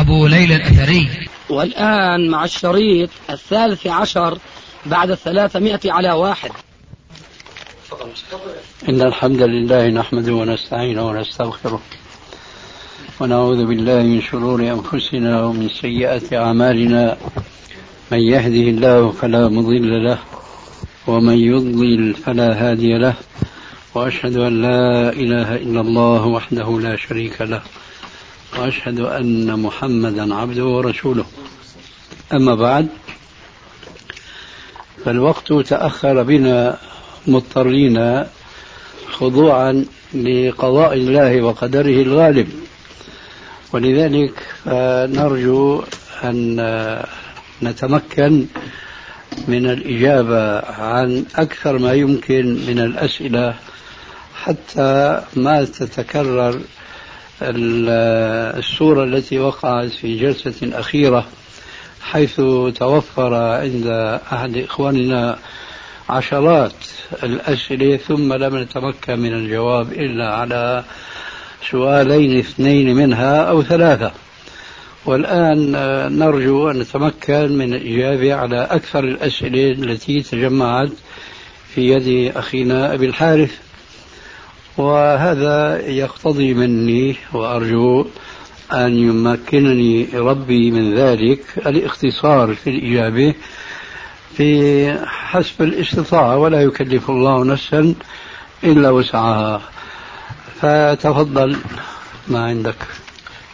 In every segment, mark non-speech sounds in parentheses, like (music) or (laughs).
أبو ليلى الأثري. والآن مع الشريط الثالث عشر بعد الثلاثمائة على واحد. إن الحمد لله نحمده ونستعينه ونستغفره ونعوذ بالله من شرور أنفسنا ومن سيئات أعمالنا. من يهده الله فلا مضل له ومن يضلل فلا هادي له وأشهد أن لا إله إلا الله وحده لا شريك له وأشهد أن محمدا عبده ورسوله. أما بعد فالوقت تأخر بنا مضطرين خضوعا لقضاء الله وقدره الغالب. ولذلك نرجو أن نتمكن من الإجابة عن أكثر ما يمكن من الأسئلة حتى ما تتكرر الصورة التي وقعت في جلسة أخيرة حيث توفر عند أحد إخواننا عشرات الأسئلة ثم لم نتمكن من الجواب إلا على سؤالين اثنين منها أو ثلاثة. والآن نرجو أن نتمكن من الإجابة على أكثر الأسئلة التي تجمعت في يد أخينا أبي الحارث. وهذا يقتضي مني وأرجو أن يمكنني ربي من ذلك الاختصار في الإجابة في حسب الاستطاعة ولا يكلف الله نفسا إلا وسعها. فتفضل ما عندك؟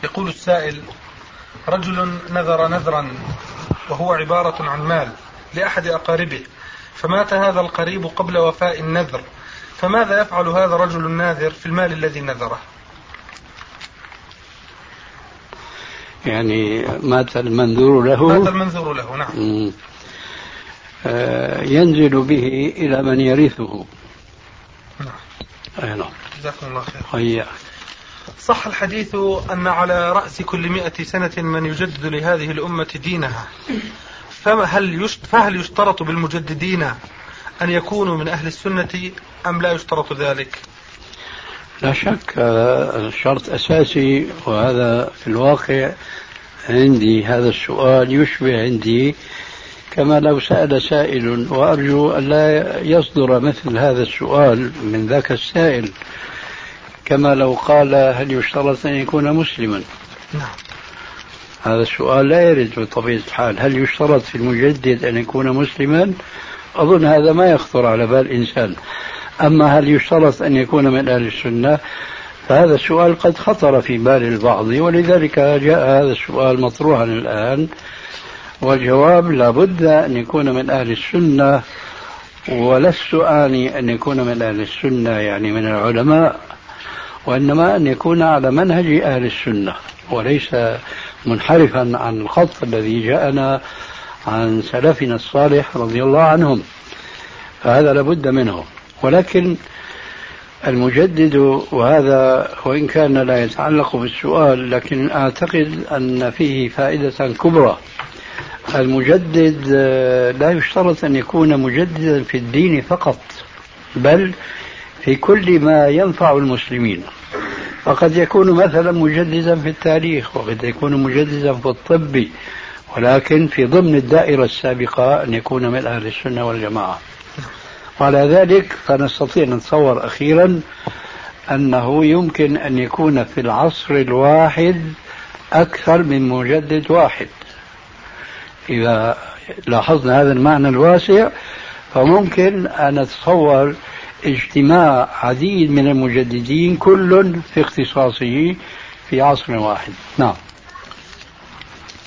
يقول السائل رجل نذر نذرا وهو عبارة عن مال لأحد أقاربه فمات هذا القريب قبل وفاء النذر فماذا يفعل هذا الرجل الناذر في المال الذي نذره؟ يعني مات المنذور له. مات المنذور له نعم. آه ينزل به إلى من يرثه. نعم. أي نعم. جزاكم الله خير. حياك صح الحديث أن على رأس كل مئة سنة من يجدد لهذه الأمة دينها. فهل فهل يشترط بالمجددين أن يكونوا من أهل السنة أم لا يشترط ذلك؟ لا شك هذا شرط أساسي وهذا في الواقع عندي هذا السؤال يشبه عندي كما لو سأل سائل وأرجو أن لا يصدر مثل هذا السؤال من ذاك السائل. كما لو قال هل يشترط أن يكون مسلما؟ نعم. هذا السؤال لا يرد بطبيعة الحال. هل يشترط في المجدد أن يكون مسلما؟ أظن هذا ما يخطر على بال إنسان. أما هل يشترط أن يكون من أهل السنة؟ فهذا السؤال قد خطر في بال البعض ولذلك جاء هذا السؤال مطروحا الآن. والجواب لابد أن يكون من أهل السنة ولست آني أن يكون من أهل السنة يعني من العلماء وإنما أن يكون على منهج أهل السنة. وليس منحرفا عن الخط الذي جاءنا. عن سلفنا الصالح رضي الله عنهم فهذا لابد منه. ولكن المجدد وهذا وإن كان لا يتعلق بالسؤال لكن أعتقد أن فيه فائدة كبرى. المجدد لا يشترط أن يكون مجددا في الدين فقط بل في كل ما ينفع المسلمين. فقد يكون مثلا مجددا في التاريخ وقد يكون مجددا في الطب ولكن في ضمن الدائرة السابقة أن يكون من أهل السنة والجماعة. وعلى ذلك فنستطيع نتصور أخيرا أنه يمكن أن يكون في العصر الواحد أكثر من مجدد واحد. إذا لاحظنا هذا المعنى الواسع فممكن أن نتصور اجتماع عديد من المجددين كل في اختصاصه في عصر واحد. نعم.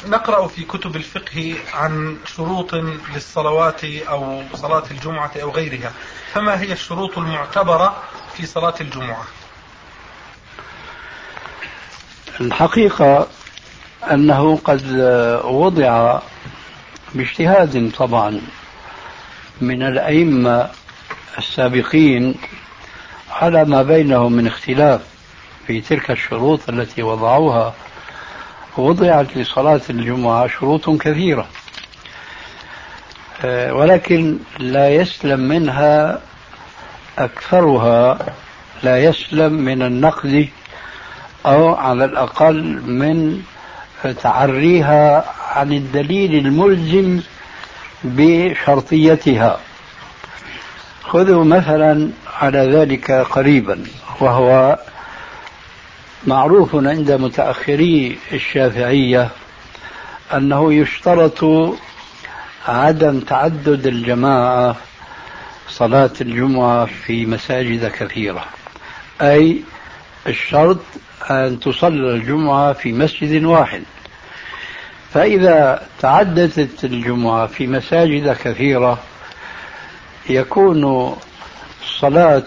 نقرأ في كتب الفقه عن شروط للصلوات أو صلاة الجمعة أو غيرها. فما هي الشروط المعتبرة في صلاة الجمعة؟ الحقيقة أنه قد وضع باجتهاد طبعا من الأئمة السابقين على ما بينهم من اختلاف في تلك الشروط التي وضعوها وضعت لصلاة الجمعة شروط كثيرة. آه، ولكن لا يسلم منها أكثرها لا يسلم من النقد أو على الأقل من تعريها عن الدليل الملزم بشرطيتها. خذوا مثلا على ذلك قريبا وهو معروف عند متأخري الشافعية أنه يشترط عدم تعدد الجماعة صلاة الجمعة في مساجد كثيرة. أي الشرط أن تصلى الجمعة في مسجد واحد. فإذا تعددت الجمعة في مساجد كثيرة يكون صلاة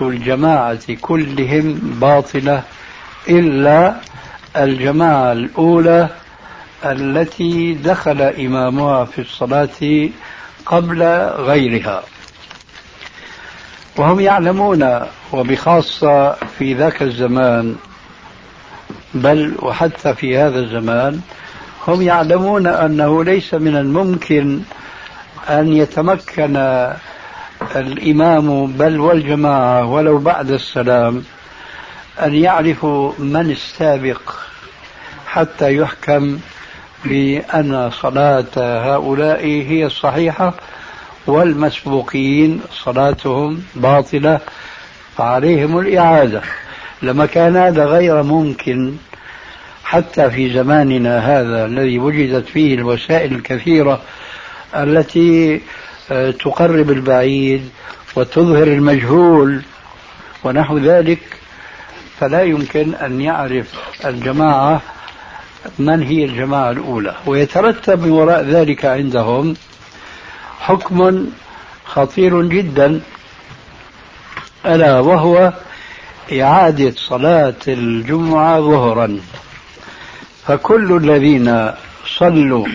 الجماعة كلهم باطلة إلا الجماعة الأولى التي دخل إمامها في الصلاة قبل غيرها. وهم يعلمون وبخاصة في ذاك الزمان بل وحتى في هذا الزمان هم يعلمون أنه ليس من الممكن أن يتمكن الإمام بل والجماعة ولو بعد السلام أن يعرفوا من السابق حتى يحكم بأن صلاة هؤلاء هي الصحيحة والمسبوقين صلاتهم باطلة فعليهم الإعادة. لما كان هذا غير ممكن حتى في زماننا هذا الذي وجدت فيه الوسائل الكثيرة التي آه، تقرب البعيد وتظهر المجهول ونحو ذلك فلا يمكن أن يعرف الجماعة من هي الجماعة الأولى. ويترتب من وراء ذلك عندهم حكم خطير جدا ألا وهو إعادة صلاة الجمعة ظهرا. فكل الذين صلوا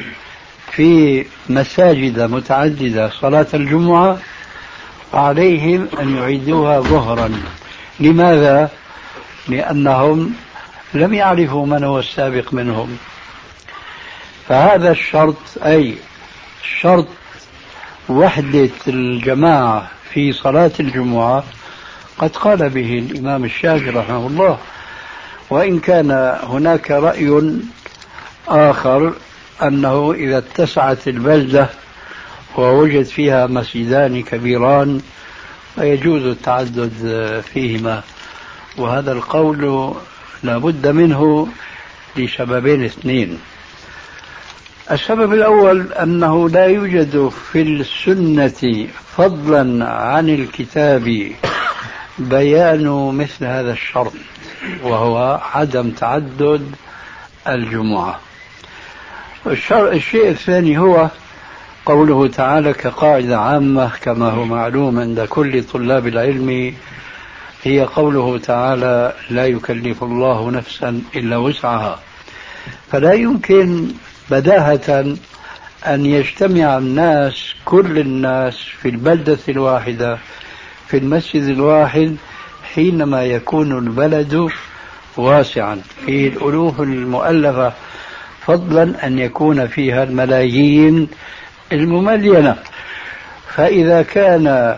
في مساجد متعددة صلاة الجمعة عليهم أن يعيدوها ظهرا. لماذا؟ لأنهم لم يعرفوا من هو السابق منهم. فهذا الشرط أي شرط وحدة الجماعة في صلاة الجمعة قد قال به الإمام الشافعي رحمه الله وإن كان هناك رأي آخر أنه إذا اتسعت البلدة ووجد فيها مسجدان كبيران فيجوز التعدد فيهما. وهذا القول لا بد منه لسببين اثنين. السبب الأول أنه لا يوجد في السنة فضلا عن الكتاب بيان مثل هذا الشرط وهو عدم تعدد الجمعة. الشيء الثاني هو قوله تعالى كقاعدة عامة كما هو معلوم عند كل طلاب العلم هي قوله تعالى لا يكلف الله نفسا إلا وسعها. فلا يمكن بداهة أن يجتمع الناس كل الناس في البلدة الواحدة في المسجد الواحد حينما يكون البلد واسعا. فيه الألوف المؤلفة فضلا أن يكون فيها الملايين المملينة. فإذا كان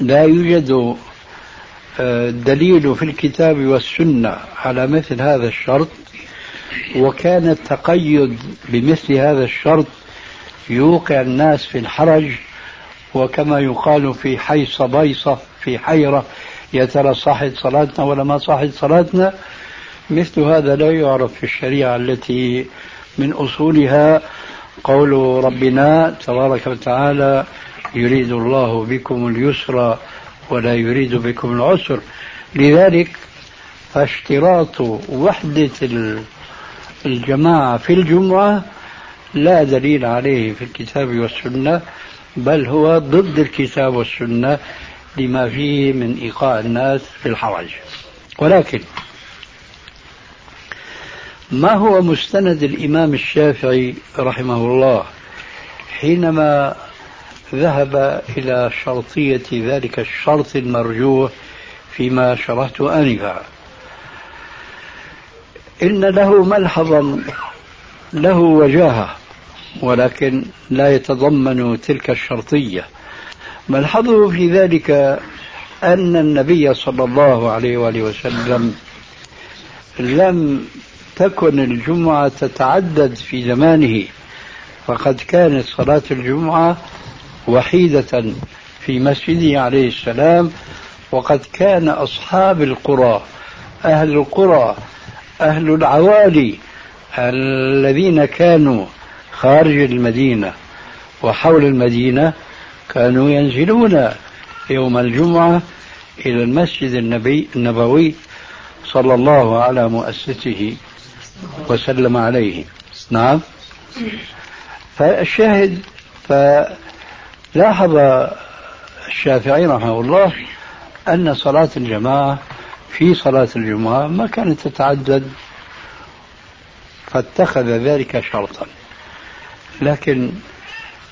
لا يوجد دليل في الكتاب والسنة على مثل هذا الشرط وكان التقيد بمثل هذا الشرط يوقع الناس في الحرج وكما يقال في حيص بيصة في حيرة يا ترى صحت صلاتنا ولا ما صحت صلاتنا؟ مثل هذا لا يعرف في الشريعة التي من أصولها قول ربنا تبارك وتعالى يريد الله بكم اليسر ولا يريد بكم العسر. لذلك فاشتراط وحدة الجماعة في الجمعة لا دليل عليه في الكتاب والسنة بل هو ضد الكتاب والسنة لما فيه من إيقاع الناس في الحرج ولكن ما هو مستند الإمام الشافعي رحمه الله؟ حينما ذهب إلى شرطية ذلك الشرط المرجوح فيما شرحت آنفا. إن له ملحظا له وجاهة ولكن لا يتضمن تلك الشرطية. ملحظه في ذلك أن النبي صلى الله عليه وآله وسلم لم تكن الجمعة تتعدد في زمانه فقد كانت صلاة الجمعة وحيدة في مسجده عليه السلام وقد كان أصحاب القرى أهل القرى أهل العوالي الذين كانوا خارج المدينة وحول المدينة كانوا ينزلون يوم الجمعة إلى المسجد النبي النبوي صلى الله على مؤسسه وسلم عليه. نعم. فالشاهد فلاحظ الشافعي رحمه الله أن صلاة الجماعة في صلاة الجمعة ما كانت تتعدد فاتخذ ذلك شرطا. لكن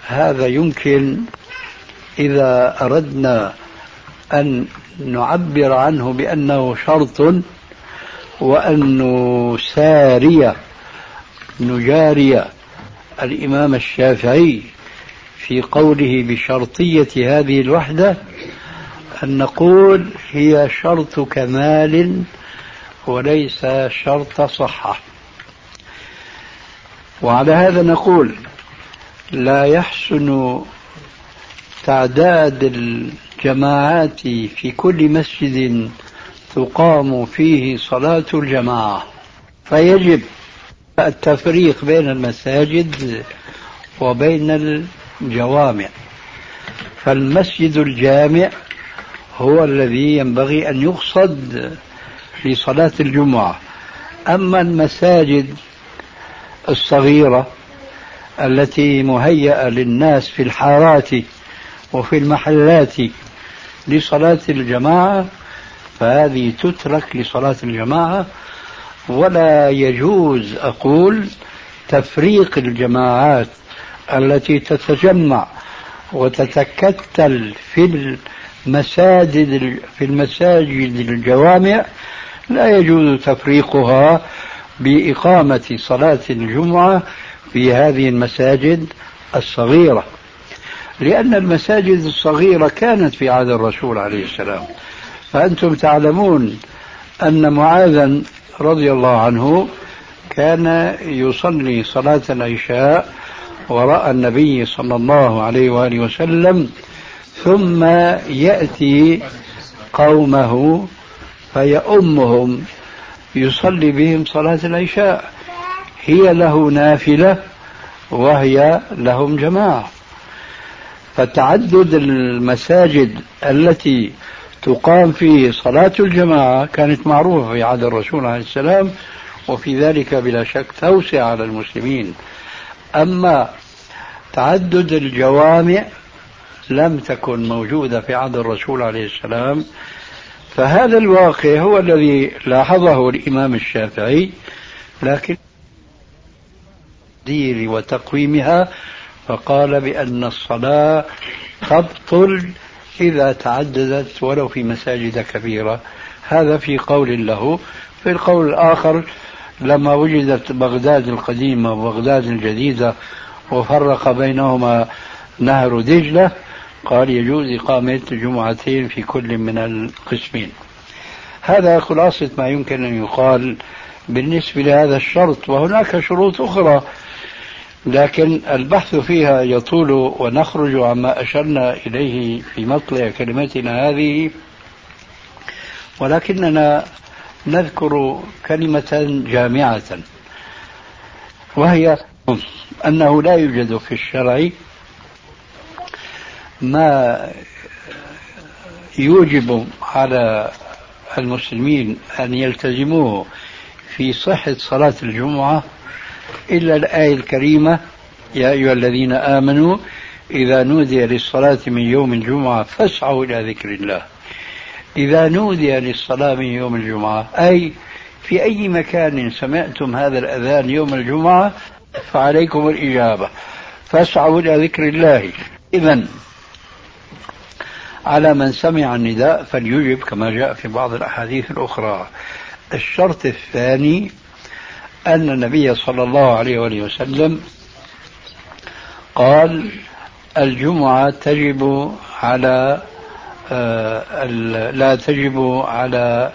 هذا يمكن إذا أردنا أن نعبر عنه بأنه شرط وأن نساري نجاري الإمام الشافعي في قوله بشرطية هذه الوحدة أن نقول هي شرط كمال وليس شرط صحة. وعلى هذا نقول لا يحسن تعداد الجماعات في كل مسجد تقام فيه صلاة الجماعة. فيجب التفريق بين المساجد وبين الجوامع فالمسجد الجامع هو الذي ينبغي أن يقصد لصلاة الجمعة. أما المساجد الصغيرة التي مهيئة للناس في الحارات وفي المحلات لصلاة الجماعة فهذه تترك لصلاة الجماعة. ولا يجوز أقول تفريق الجماعات التي تتجمع وتتكتل في المساجد في المساجد الجوامع لا يجوز تفريقها بإقامة صلاة الجمعة في هذه المساجد الصغيرة. لأن المساجد الصغيرة كانت في عهد الرسول عليه السلام. فأنتم تعلمون أن معاذا رضي الله عنه كان يصلي صلاة العشاء وراء النبي صلى الله عليه وآله وسلم ثم يأتي قومه فيؤمهم يصلي بهم صلاة العشاء. هي له نافلة وهي لهم جماعة. فتعدد المساجد التي تقام فيه صلاة الجماعة كانت معروفة في عهد الرسول عليه السلام وفي ذلك بلا شك توسع على المسلمين. أما تعدد الجوامع لم تكن موجودة في عهد الرسول عليه السلام فهذا الواقع هو الذي لاحظه الإمام الشافعي لكن دير وتقويمها فقال بأن الصلاة تبطل إذا تعددت ولو في مساجد كبيرة. هذا في قول له. في القول الآخر لما وجدت بغداد القديمة وبغداد الجديدة وفرق بينهما نهر دجلة قال يجوز إقامة جمعتين في كل من القسمين. هذا خلاصة ما يمكن أن يقال بالنسبة لهذا الشرط وهناك شروط أخرى لكن البحث فيها يطول ونخرج عما أشرنا إليه في مطلع كلمتنا هذه ولكننا نذكر كلمة جامعة وهي أنه لا يوجد في الشرع ما يوجب على المسلمين أن يلتزموه في صحة صلاة الجمعة إلا الآية الكريمة يا أيها الذين آمنوا إذا نودي للصلاة من يوم الجمعة فاسعوا إلى ذكر الله. إذا نودي للصلاة من يوم الجمعة أي في أي مكان سمعتم هذا الأذان يوم الجمعة فعليكم الإجابة. فاسعوا إلى ذكر الله. إذا على من سمع النداء فليجب كما جاء في بعض الأحاديث الأخرى. الشرط الثاني أن النبي صلى الله عليه وسلم قال الجمعة تجب على لا تجب على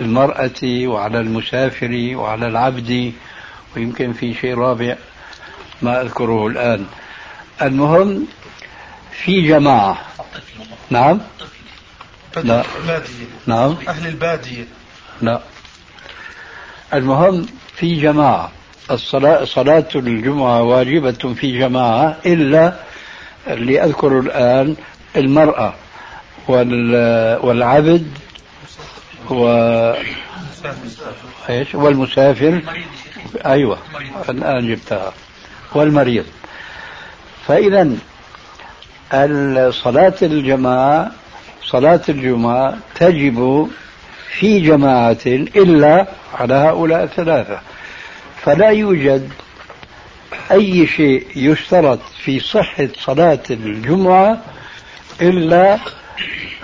المرأة وعلى المسافر وعلى العبد ويمكن في شيء رابع ما أذكره الآن. المهم في جماعة. نعم؟ لا. نعم. أهل البادية. لا. المهم في جماعة. الصلاة صلاة الجمعة واجبة في جماعة إلا اللي الآن المرأة. والعبد و إيش؟ والمسافر. أيوه الآن جبتها. والمريض. فاذا صلاة الجماعة صلاة الجمعة تجب في جماعة إلا على هؤلاء الثلاثة. فلا يوجد أي شيء يشترط في صحة صلاة الجمعة إلا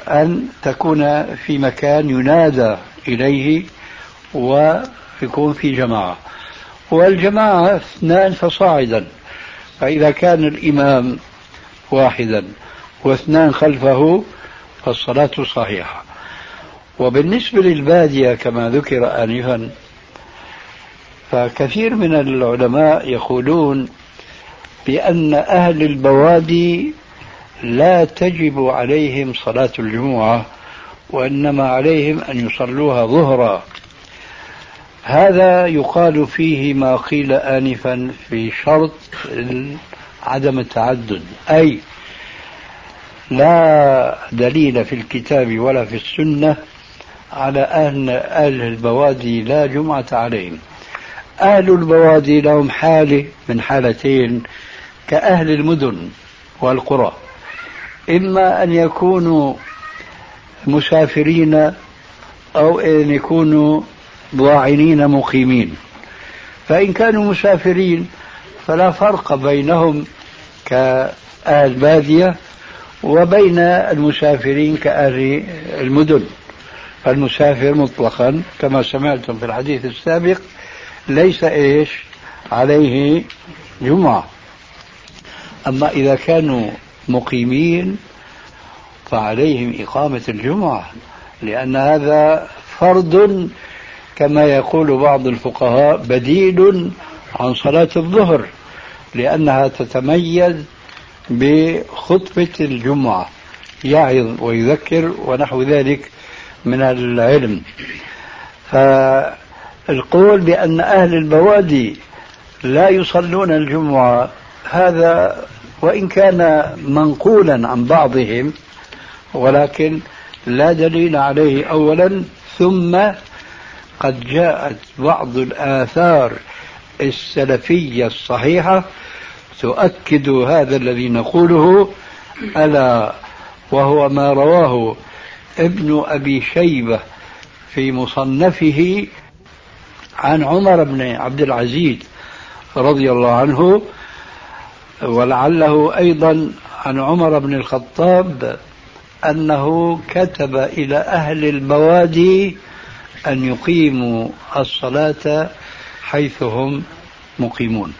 أن تكون في مكان ينادى إليه ويكون في جماعة. والجماعة اثنان فصاعدا فإذا كان الإمام واحدا واثنان خلفه فالصلاة صحيحة. وبالنسبة للبادية كما ذكر آنفا فكثير من العلماء يقولون بأن أهل البوادي لا تجب عليهم صلاة الجمعة وإنما عليهم أن يصلوها ظهرا. هذا يقال فيه ما قيل آنفا في شرط عدم التعدد. أي لا دليل في الكتاب ولا في السنة على أن أهل البوادي لا جمعة عليهم. أهل البوادي لهم حالة من حالتين كأهل المدن والقرى. إما أن يكونوا مسافرين أو أن يكونوا ضاعنين مقيمين. فإن كانوا مسافرين فلا فرق بينهم كأهل بادية وبين المسافرين كأهل المدن. فالمسافر مطلقا كما سمعتم في الحديث السابق ليس إيش؟ عليه جمعة. أما إذا كانوا مقيمين فعليهم إقامة الجمعة لأن هذا فرض كما يقول بعض الفقهاء بديل عن صلاة الظهر لأنها تتميز بخطبة الجمعة يعظ ويذكر ونحو ذلك من العلم. فالقول بأن أهل البوادي لا يصلون الجمعة هذا وإن كان منقولا عن بعضهم ولكن لا دليل عليه أولا ثم قد جاءت بعض الآثار السلفية الصحيحة تؤكد هذا الذي نقوله ألا وهو ما رواه ابن أبي شيبة في مصنفه عن عمر بن عبد العزيز رضي الله عنه ولعله أيضا عن عمر بن الخطاب أنه كتب إلى أهل البوادي أن يقيموا الصلاة حيث هم مقيمون.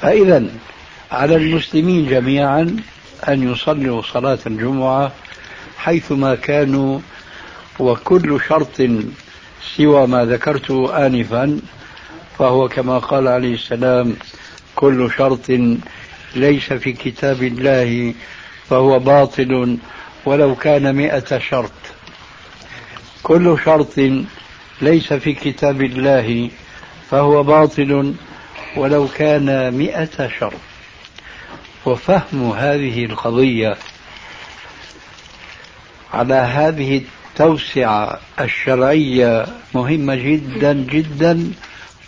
فإذا على المسلمين جميعا أن يصلوا صلاة الجمعة حيثما كانوا وكل شرط سوى ما ذكرته آنفا فهو كما قال عليه السلام كل شرط ليس في كتاب الله فهو باطل ولو كان مئة شرط. كل شرط ليس في كتاب الله فهو باطل ولو كان مئة شرط. وفهم هذه القضية على هذه التوسعة الشرعية مهمة جدا جدا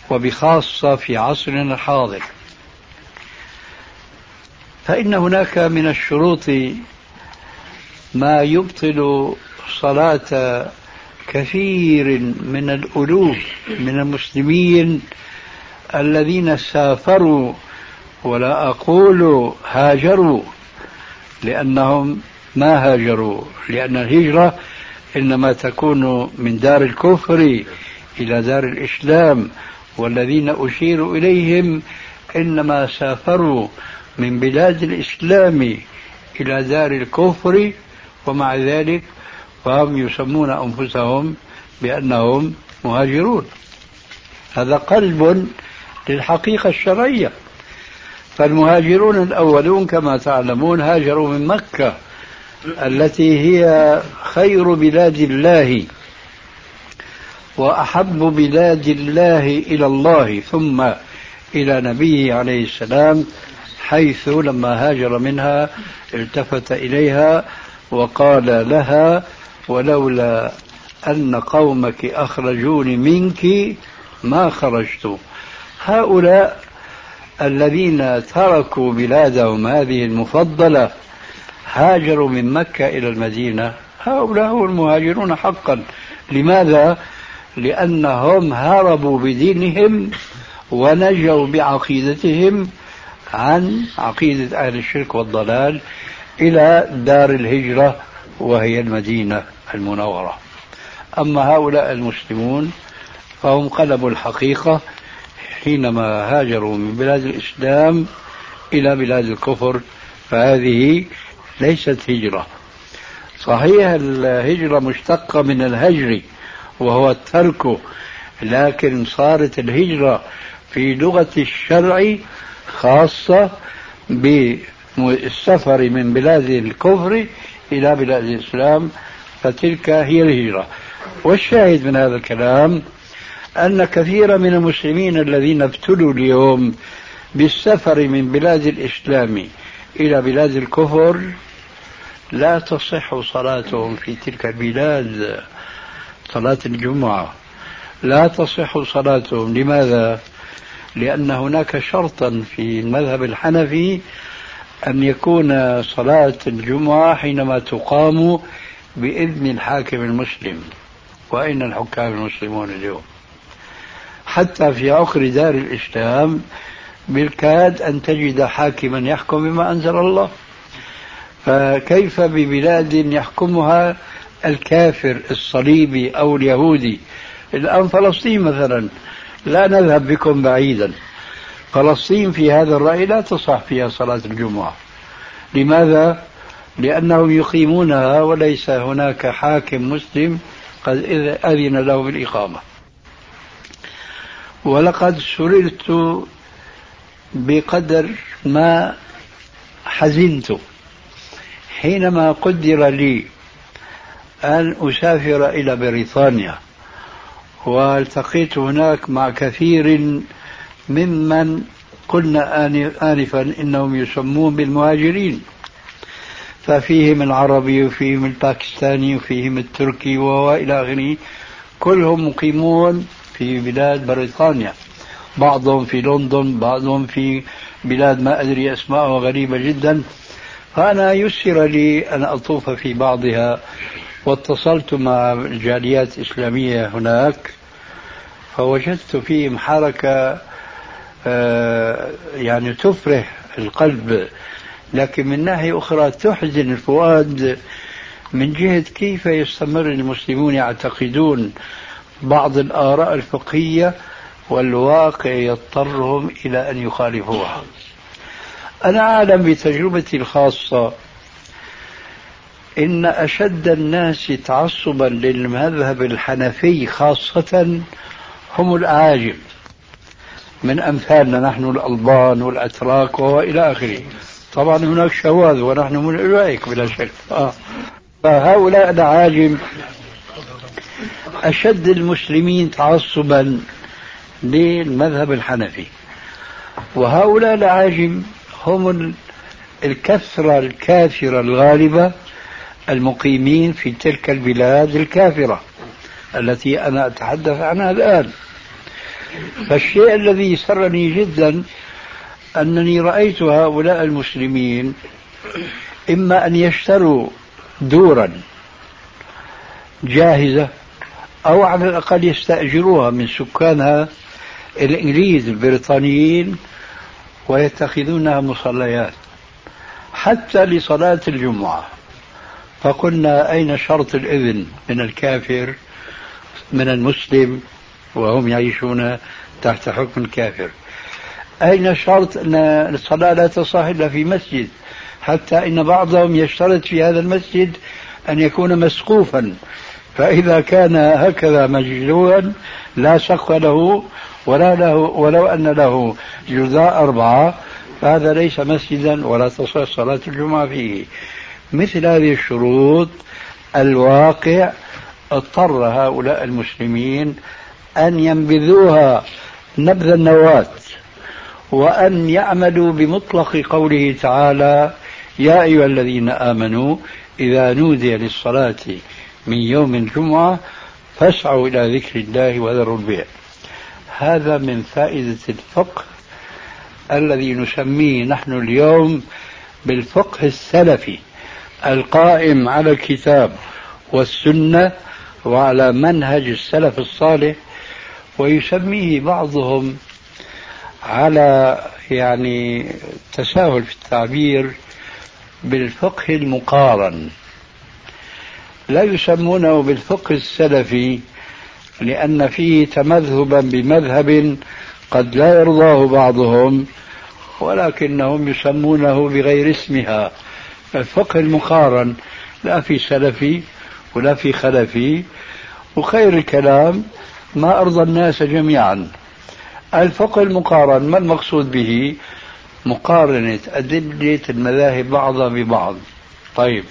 وبخاصة في عصرنا الحاضر. فإن هناك من الشروط ما يبطل صلاة كثير من الألوف من المسلمين الذين سافروا ولا أقول هاجروا لأنهم ما هاجروا لأن الهجرة إنما تكون من دار الكفر إلى دار الإسلام والذين أشير إليهم إنما سافروا من بلاد الإسلام إلى دار الكفر ومع ذلك فهم يسمون أنفسهم بأنهم مهاجرون. هذا قلب للحقيقة الشرعية. فالمهاجرون الأولون كما تعلمون هاجروا من مكة التي هي خير بلاد الله وأحب بلاد الله إلى الله ثم إلى نبيه عليه السلام حيث لما هاجر منها التفت إليها وقال لها ولولا أن قومك أخرجوني منك ما خرجت. هؤلاء الذين تركوا بلادهم هذه المفضلة هاجروا من مكة إلى المدينة. هؤلاء هم المهاجرون حقا. لماذا؟ لأنهم هربوا بدينهم ونجوا بعقيدتهم عن عقيدة أهل الشرك والضلال إلى دار الهجرة وهي المدينة المنورة. أما هؤلاء المسلمون فهم قلبوا الحقيقة حينما هاجروا من بلاد الإسلام إلى بلاد الكفر فهذه ليست هجرة. صحيح الهجرة مشتقة من الهجر وهو الترك لكن صارت الهجرة في لغة الشرع خاصة بالسفر من بلاد الكفر إلى بلاد الإسلام فتلك هي الهجرة. والشاهد من هذا الكلام أن كثير من المسلمين الذين ابتلوا اليوم بالسفر من بلاد الإسلام إلى بلاد الكفر لا تصح صلاتهم في تلك البلاد صلاة الجمعة. لا تصح صلاتهم. لماذا؟ لأن هناك شرطا في المذهب الحنفي أن يكون صلاة الجمعة حينما تقام بإذن الحاكم المسلم. وأين الحكام المسلمون اليوم؟ حتى في عقر دار الإسلام بالكاد أن تجد حاكما يحكم بما أنزل الله. فكيف ببلاد يحكمها الكافر الصليبي أو اليهودي؟ الآن فلسطين مثلا لا نذهب بكم بعيدا. فلسطين في هذا الرأي لا تصح فيها صلاة الجمعة. لماذا؟ لأنهم يقيمونها وليس هناك حاكم مسلم قد أذن له بالإقامة. ولقد سررت بقدر ما حزنت. حينما قدر لي أن أسافر إلى بريطانيا والتقيت هناك مع كثير ممن قلنا آنفا إنهم يسمون بالمهاجرين. ففيهم العربي وفيهم الباكستاني وفيهم التركي وإلى آخره. كلهم مقيمون في بلاد بريطانيا. بعضهم في لندن بعضهم في بلاد ما أدري أسماءها غريبة جدا. فأنا يسر لي أن أطوف في بعضها. واتصلت مع الجاليات الإسلامية هناك فوجدت فيهم حركة آه، يعني تفرح القلب لكن من ناحية أخرى تحزن الفؤاد من جهة كيف يستمر المسلمون يعتقدون بعض الآراء الفقهية والواقع يضطرهم إلى أن يخالفوها. أنا أعلم بتجربتي الخاصة إن أشد الناس تعصبا للمذهب الحنفي خاصة هم الأعاجم من أمثالنا نحن الألبان والأتراك وإلى آخره. طبعا هناك شواذ ونحن من أولئك بلا شك. آه. فهؤلاء الأعاجم أشد المسلمين تعصبا للمذهب الحنفي. وهؤلاء الأعاجم هم الكثرة الكافرة الغالبة المقيمين في تلك البلاد الكافرة التي أنا أتحدث عنها الآن. فالشيء الذي سرني جدا أنني رأيت هؤلاء المسلمين إما أن يشتروا دورا جاهزة أو على الأقل يستأجروها من سكانها الإنجليز البريطانيين ويتخذونها مصليات حتى لصلاة الجمعة. فقلنا أين شرط الإذن من الكافر من المسلم وهم يعيشون تحت حكم الكافر؟ أين شرط أن الصلاة لا تصح إلا في مسجد؟ حتى إن بعضهم يشترط في هذا المسجد أن يكون مسقوفا. فإذا كان هكذا مجلوا لا سقف له ولا له ولو أن له جزاء أربعة فهذا ليس مسجدا ولا تصح صلاة الجمعة فيه. مثل هذه الشروط الواقع اضطر هؤلاء المسلمين أن ينبذوها نبذ النواة وأن يعملوا بمطلق قوله تعالى يا أيها الذين آمنوا إذا نودي للصلاة من يوم الجمعة فاسعوا إلى ذكر الله وذروا البيع. هذا من فائدة الفقه الذي نسميه نحن اليوم بالفقه السلفي. القائم على الكتاب والسنة وعلى منهج السلف الصالح ويسميه بعضهم على يعني تساهل في التعبير بالفقه المقارن. لا يسمونه بالفقه السلفي لأن فيه تمذهبا بمذهب قد لا يرضاه بعضهم ولكنهم يسمونه بغير اسمها. الفقه المقارن لا في سلفي ولا في خلفي. وخير الكلام ما أرضى الناس جميعا. الفقه المقارن ما المقصود به؟ مقارنة أدلة المذاهب بعضها ببعض. طيب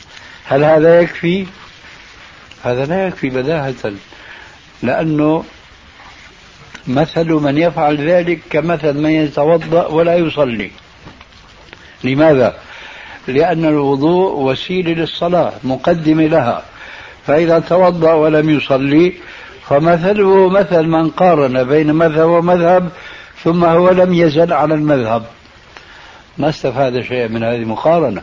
هل هذا يكفي؟ هذا لا يكفي بداهة لأنه مثل من يفعل ذلك كمثل من يتوضأ ولا يصلي. لماذا؟ لأن الوضوء وسيلة للصلاة مقدمة لها. فإذا توضأ ولم يصلي فمثله مثل من قارن بين مذهب ومذهب ثم هو لم يزل على المذهب. ما استفاد شيء من هذه المقارنة.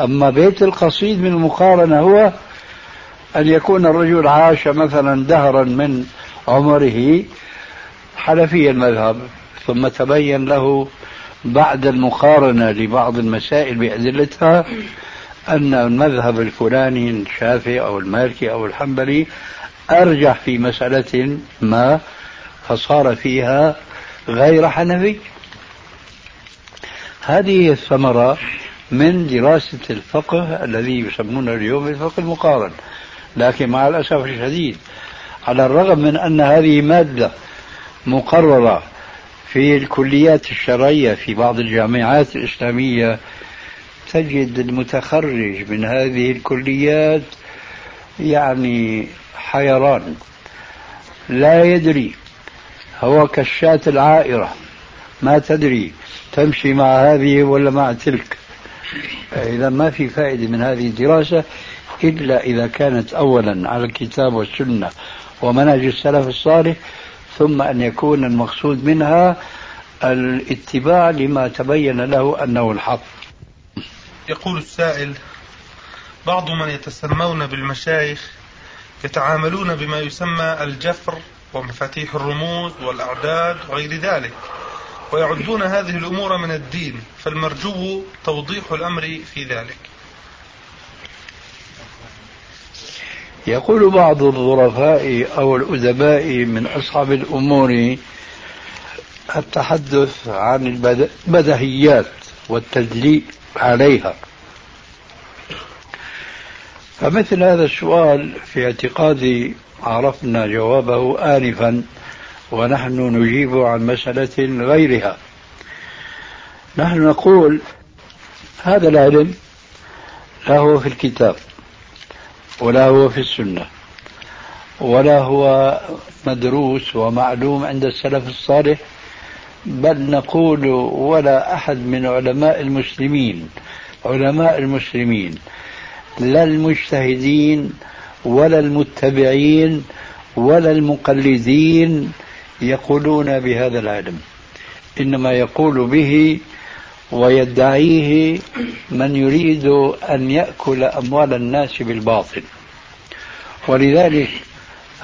أما بيت القصيد من المقارنة هو أن يكون الرجل عاش مثلا دهرا من عمره حنفي المذهب ثم تبين له بعد المقارنة لبعض المسائل بأدلتها أن المذهب الفلاني الشافعي أو المالكي أو الحنبلي أرجح في مسألة ما فصار فيها غير حنفي. هذه هي الثمرة من دراسة الفقه الذي يسمونه اليوم الفقه المقارن لكن مع الأسف الشديد على الرغم من أن هذه مادة مقررة في الكليات الشرعية في بعض الجامعات الإسلامية تجد المتخرج من هذه الكليات يعني حيران لا يدري هو كالشاة العائرة ما تدري تمشي مع هذه ولا مع تلك. إذا ما في فائدة من هذه الدراسة إلا إذا كانت أولا على الكتاب والسنة ومنهج السلف الصالح ثم أن يكون المقصود منها الاتباع لما تبين له أنه الحق. يقول السائل بعض من يتسمون بالمشايخ يتعاملون بما يسمى الجفر ومفاتيح الرموز والأعداد وغير ذلك ويعدون هذه الأمور من الدين فالمرجو توضيح الأمر في ذلك. يقول بعض الظرفاء أو الأدباء من أصحاب الأمور التحدث عن البدهيات والتدليل عليها. فمثل هذا السؤال في اعتقادي عرفنا جوابه آنفا ونحن نجيب عن مسألة غيرها. نحن نقول هذا العلم لا هو في الكتاب. ولا هو في السنة ولا هو مدروس ومعلوم عند السلف الصالح بل نقول ولا أحد من علماء المسلمين علماء المسلمين لا المجتهدين ولا المتبعين ولا المقلدين يقولون بهذا العلم إنما يقول به ويدعيه من يريد أن يأكل أموال الناس بالباطل. ولذلك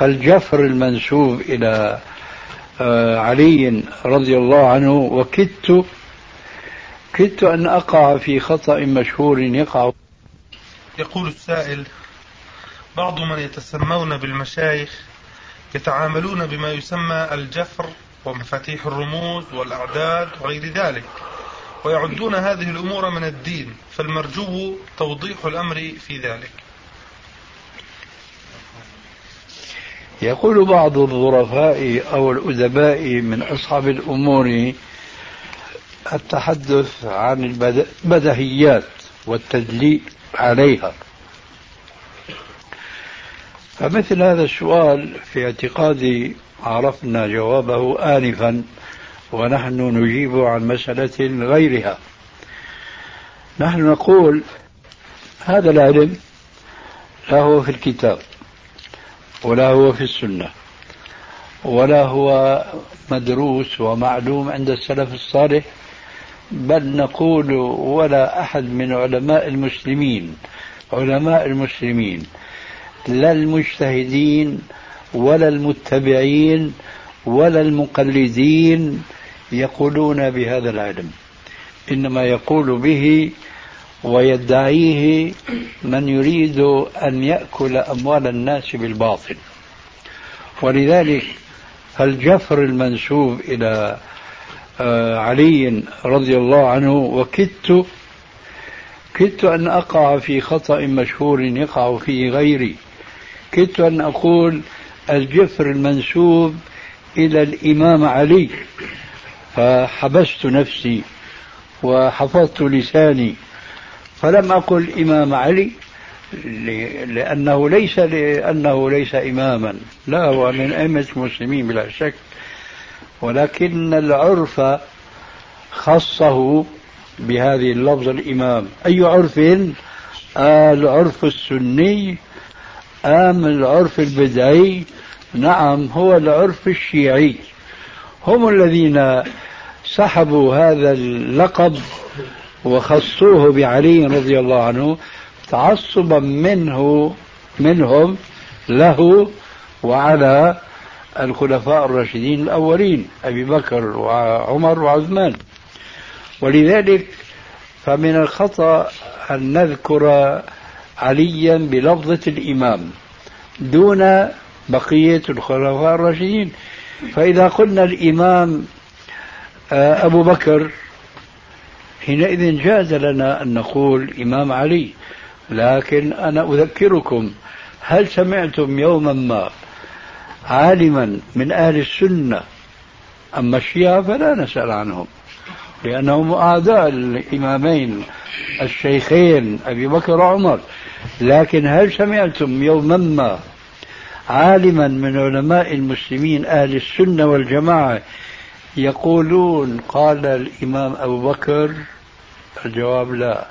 الجفر المنسوب إلى آه، علي رضي الله عنه وكدت كدت أن أقع في خطأ مشهور يقع. يقول السائل بعض من يتسمون بالمشايخ يتعاملون بما يسمى الجفر ومفاتيح الرموز والأعداد وغير ذلك. ويعدون هذه الأمور من الدين فالمرجو توضيح الأمر في ذلك. يقول بعض الظرفاء أو الأدباء من أصحاب الأمور التحدث عن البدهيات والتدليل عليها. فمثل هذا السؤال في اعتقادي عرفنا جوابه آنفا. ونحن نجيب عن مسألة غيرها. نحن نقول هذا العلم لا هو في الكتاب ولا هو في السنة ولا هو مدروس ومعلوم عند السلف الصالح بل نقول ولا أحد من علماء المسلمين علماء المسلمين لا المجتهدين ولا المتبعين ولا المقلدين يقولون بهذا العلم. إنما يقول به ويدعيه من يريد أن يأكل أموال الناس بالباطل. ولذلك فالجفر المنسوب إلى آه، علي رضي الله عنه وكدت كدت أن أقع في خطأ مشهور يقع فيه غيري. كدت أن أقول الجفر المنسوب إلى الإمام علي. فحبست نفسي وحفظت لساني فلم أقل إمام علي لأنه ليس لأنه ليس إماما. لا هو من أئمة المسلمين بلا شك. ولكن العرف خصه بهذه اللفظ الإمام. أي عرف؟ العرف السني أم العرف البدعي؟ نعم هو العرف الشيعي. هم الذين سحبوا هذا اللقب وخصوه بعلي رضي الله عنه تعصبا منه منهم له وعلى الخلفاء الراشدين الأولين أبي بكر وعمر وعثمان. ولذلك فمن الخطأ أن نذكر عليا بلفظة الإمام دون بقية الخلفاء الراشدين. فإذا قلنا الإمام أبو بكر حينئذ جاز لنا أن نقول إمام علي. لكن أنا أذكركم هل سمعتم يوما ما عالما من أهل السنة أما الشيعة فلا نسأل عنهم لأنهم أعداء الإمامين الشيخين أبي بكر وعمر. لكن هل سمعتم يوما ما عالما من علماء المسلمين أهل السنة والجماعة يقولون قال الإمام أبو بكر الجواب لا.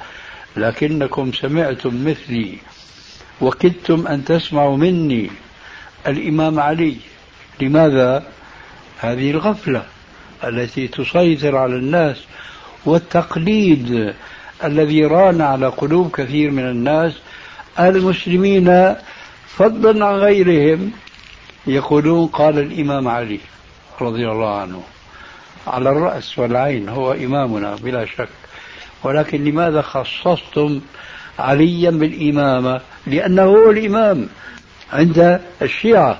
لكنكم سمعتم مثلي وكدتم أن تسمعوا مني. الإمام علي لماذا؟ هذه الغفلة التي تسيطر على الناس والتقليد الذي ران على قلوب كثير من الناس. المسلمين فضلا عن غيرهم يقولون قال الإمام علي رضي الله عنه. على الرأس والعين هو إمامنا بلا شك. ولكن لماذا خصصتم عليا بالإمامة؟ لأنه هو الإمام عند الشيعة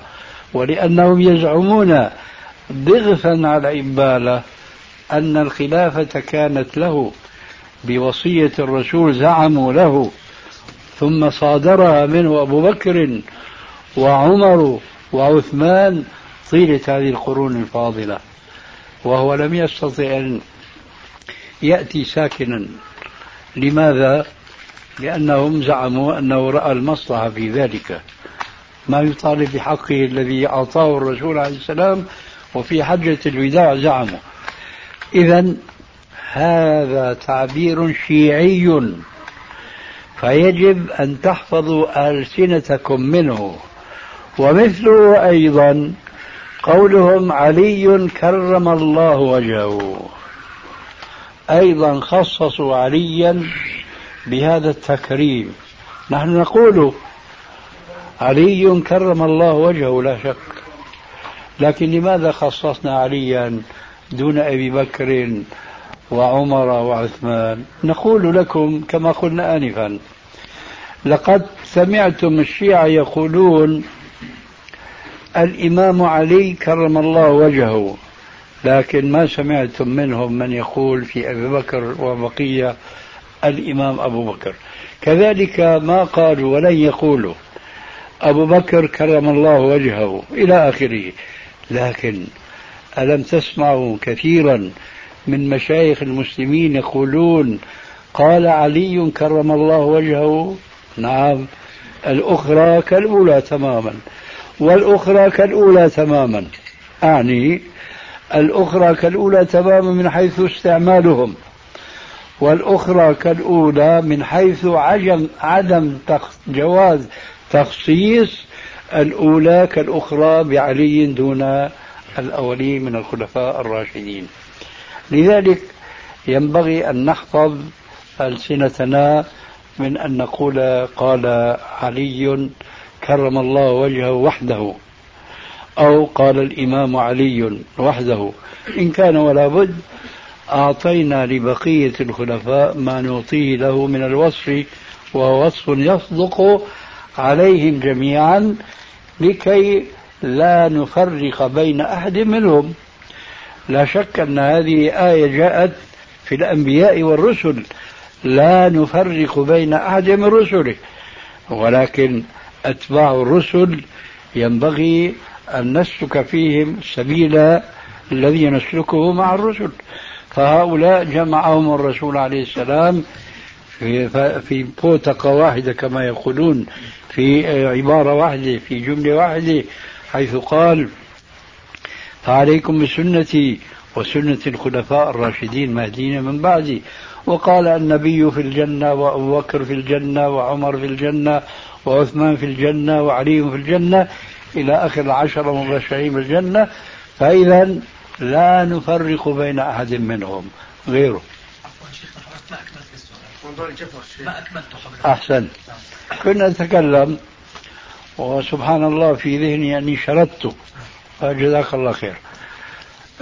ولأنهم يزعمون ضغثا على إبالة أن الخلافة كانت له. بوصية الرسول زعموا له. ثم صادرها منه أبو بكر وعمر وعثمان طيلة هذه القرون الفاضلة. وهو لم يستطع أن يأتي ساكنا. لماذا؟ لأنهم زعموا أنه رأى المصلحة في ذلك. ما يطالب بحقه الذي أعطاه الرسول عليه السلام وفي حجة الوداع زعموا. إذا هذا تعبير شيعي. فيجب أن تحفظوا ألسنتكم منه. ومثله أيضا قولهم علي كرم الله وجهه. أيضا خصصوا عليا بهذا التكريم. نحن نقول علي كرم الله وجهه لا شك. لكن لماذا خصصنا عليا دون أبي بكر وعمر وعثمان؟ نقول لكم كما قلنا آنفا. لقد سمعتم الشيعة يقولون الإمام علي كرم الله وجهه لكن ما سمعتم منهم من يقول في أبي بكر وبقية الإمام أبو بكر. كذلك ما قالوا ولن يقولوا. أبو بكر كرم الله وجهه إلى آخره. لكن ألم تسمعوا كثيرا من مشايخ المسلمين يقولون قال علي كرم الله وجهه؟ نعم. الأخرى كالأولى تماما. والأخرى كالأولى تماما. أعني الأخرى كالأولى تماما من حيث استعمالهم والأخرى كالأولى من حيث عجم عدم جواز تخصيص الأولى كالأخرى بعلي دون الأولين من الخلفاء الراشدين. لذلك ينبغي أن نحفظ ألسنتنا من أن نقول قال علي كرم الله وجهه وحده أو قال الإمام علي وحده إن كان ولا بد أعطينا لبقية الخلفاء ما نعطيه له من الوصف وهو وصف يصدق عليهم جميعا لكي لا نفرق بين أحد منهم. لا شك أن هذه آية جاءت في الأنبياء والرسل لا نفرق بين أحد من رسله ولكن أتباع الرسل ينبغي أن نسلك فيهم سبيل الذي نسلكه مع الرسل. فهؤلاء جمعهم الرسول عليه السلام في في بوتقة واحدة كما يقولون في عبارة واحدة في جملة واحدة حيث قال فعليكم بسنتي وسنة الخلفاء الراشدين المهديين من بعدي وقال النبي في الجنة وأبو بكر في الجنة وعمر في الجنة وعثمان في الجنة وعلي في الجنة إلى آخر العشرة مبشرين بالجنة فإذا لا نفرق بين أحد منهم. غيره. ما أكملته أحسن. كنا نتكلم وسبحان الله في ذهني أني شردته جزاك الله خير.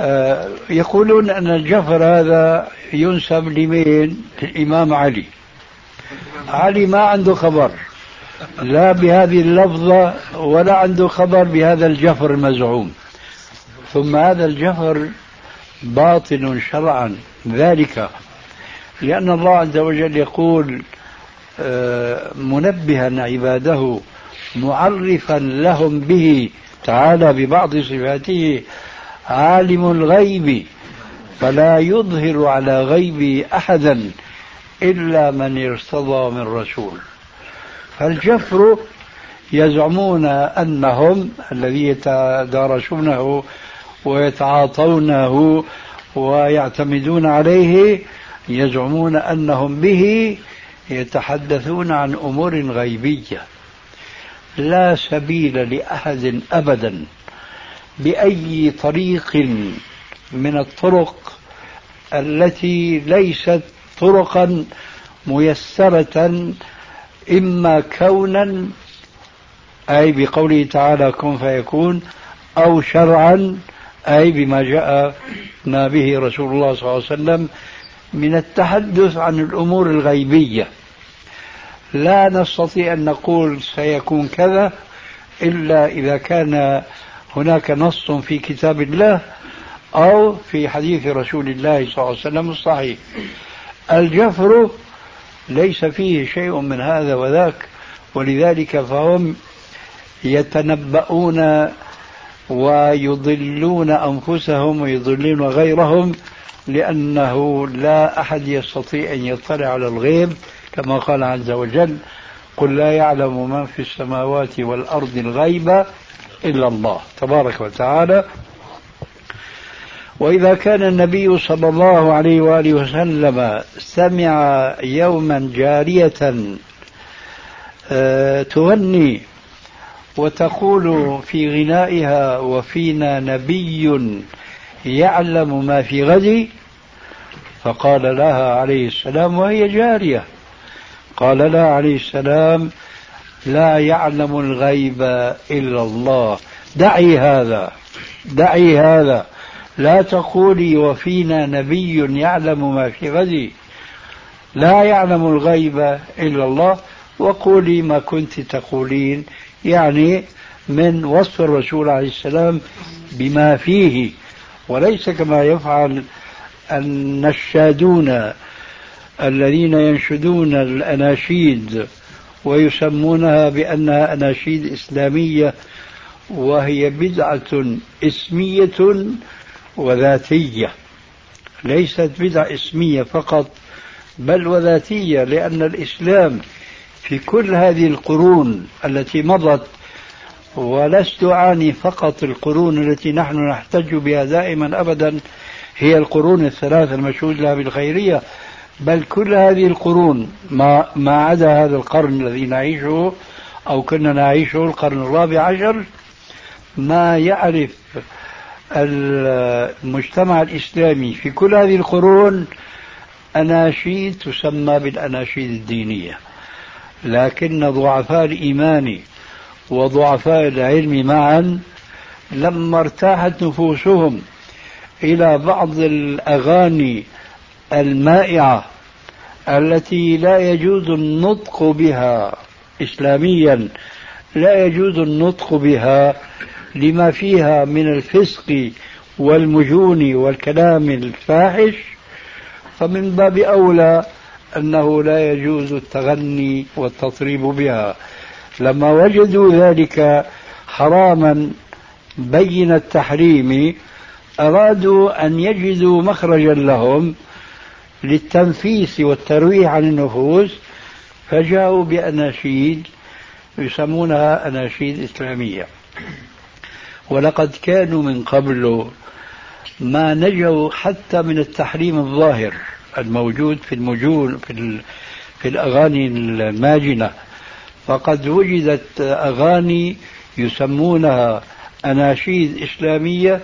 آه يقولون أن الجفر هذا ينسب لمين؟ الإمام علي. علي ما عنده خبر. لا بهذه اللفظة ولا عنده خبر بهذا الجفر المزعوم. ثم هذا الجفر باطل شرعا ذلك لأن الله عز وجل يقول آه، منبها عباده معرفا لهم به تعالى ببعض صفاته عالم الغيب فلا يظهر على غيبه احدا إلا من ارتضى من رسول. فالجفر يزعمون أنهم الذي يتدارسونه ويتعاطونه ويعتمدون عليه يزعمون أنهم به يتحدثون عن أمور غيبية. لا سبيل لأحد ابدا بأي طريق من الطرق التي ليست طرقا ميسرة إما كونا أي بقوله تعالى كن فيكون أو شرعا أي بما جاءنا به رسول الله صلى الله عليه وسلم من التحدث عن الأمور الغيبية. لا نستطيع أن نقول سيكون كذا إلا إذا كان هناك نص في كتاب الله أو في حديث رسول الله صلى الله عليه وسلم الصحيح. الجفر ليس فيه شيء من هذا وذاك ولذلك فهم يتنبؤون ويضلون أنفسهم ويضلون غيرهم لأنه لا أحد يستطيع أن يطلع على الغيب كما قال عز وجل قل لا يعلم من في السماوات والأرض الغيب إلا الله تبارك وتعالى. وإذا كان النبي صلى الله عليه وآله وسلم سمع يوما جارية آه، تغني وتقول في غنائها وفينا نبي يعلم ما في غد فقال لها عليه السلام وهي جارية قال لها عليه السلام لا يعلم الغيب إلا الله دعي هذا دعي هذا. لا تقولي وفينا نبي يعلم ما في غد لا يعلم الغيب إلا الله. وقولي ما كنت تقولين. يعني من وصف الرسول عليه السلام بما فيه. وليس كما يفعل النشادون الذين ينشدون الأناشيد ويسمونها بأنها أناشيد إسلامية وهي بدعة إسمية وذاتية ليست بدعة اسمية فقط بل وذاتية لأن الإسلام في كل هذه القرون التي مضت ولست أعني فقط القرون التي نحن نحتج بها دائما أبدا هي القرون الثلاثة المشهود لها بالخيرية بل كل هذه القرون ما, ما عدا هذا القرن الذي نعيشه أو كنا نعيشه القرن الرابع عشر ما يعرف المجتمع الإسلامي في كل هذه القرون أناشيد تسمى بالأناشيد الدينية. لكن ضعفاء الإيمان وضعفاء العلم معا لما ارتاحت نفوسهم إلى بعض الأغاني المائعة التي لا يجوز النطق بها إسلاميا لا يجوز النطق بها لما فيها من الفسق والمجون والكلام الفاحش فمن باب أولى أنه لا يجوز التغني والتطريب بها. لما وجدوا ذلك حراما بين التحريم أرادوا أن يجدوا مخرجا لهم للتنفيس والترويح عن النفوس فجاءوا بأناشيد يسمونها أناشيد إسلامية. ولقد كانوا من قبل ما نجوا حتى من التحريم الظاهر الموجود في المجون في, في الأغاني الماجنة. فقد وجدت أغاني يسمونها أناشيد إسلامية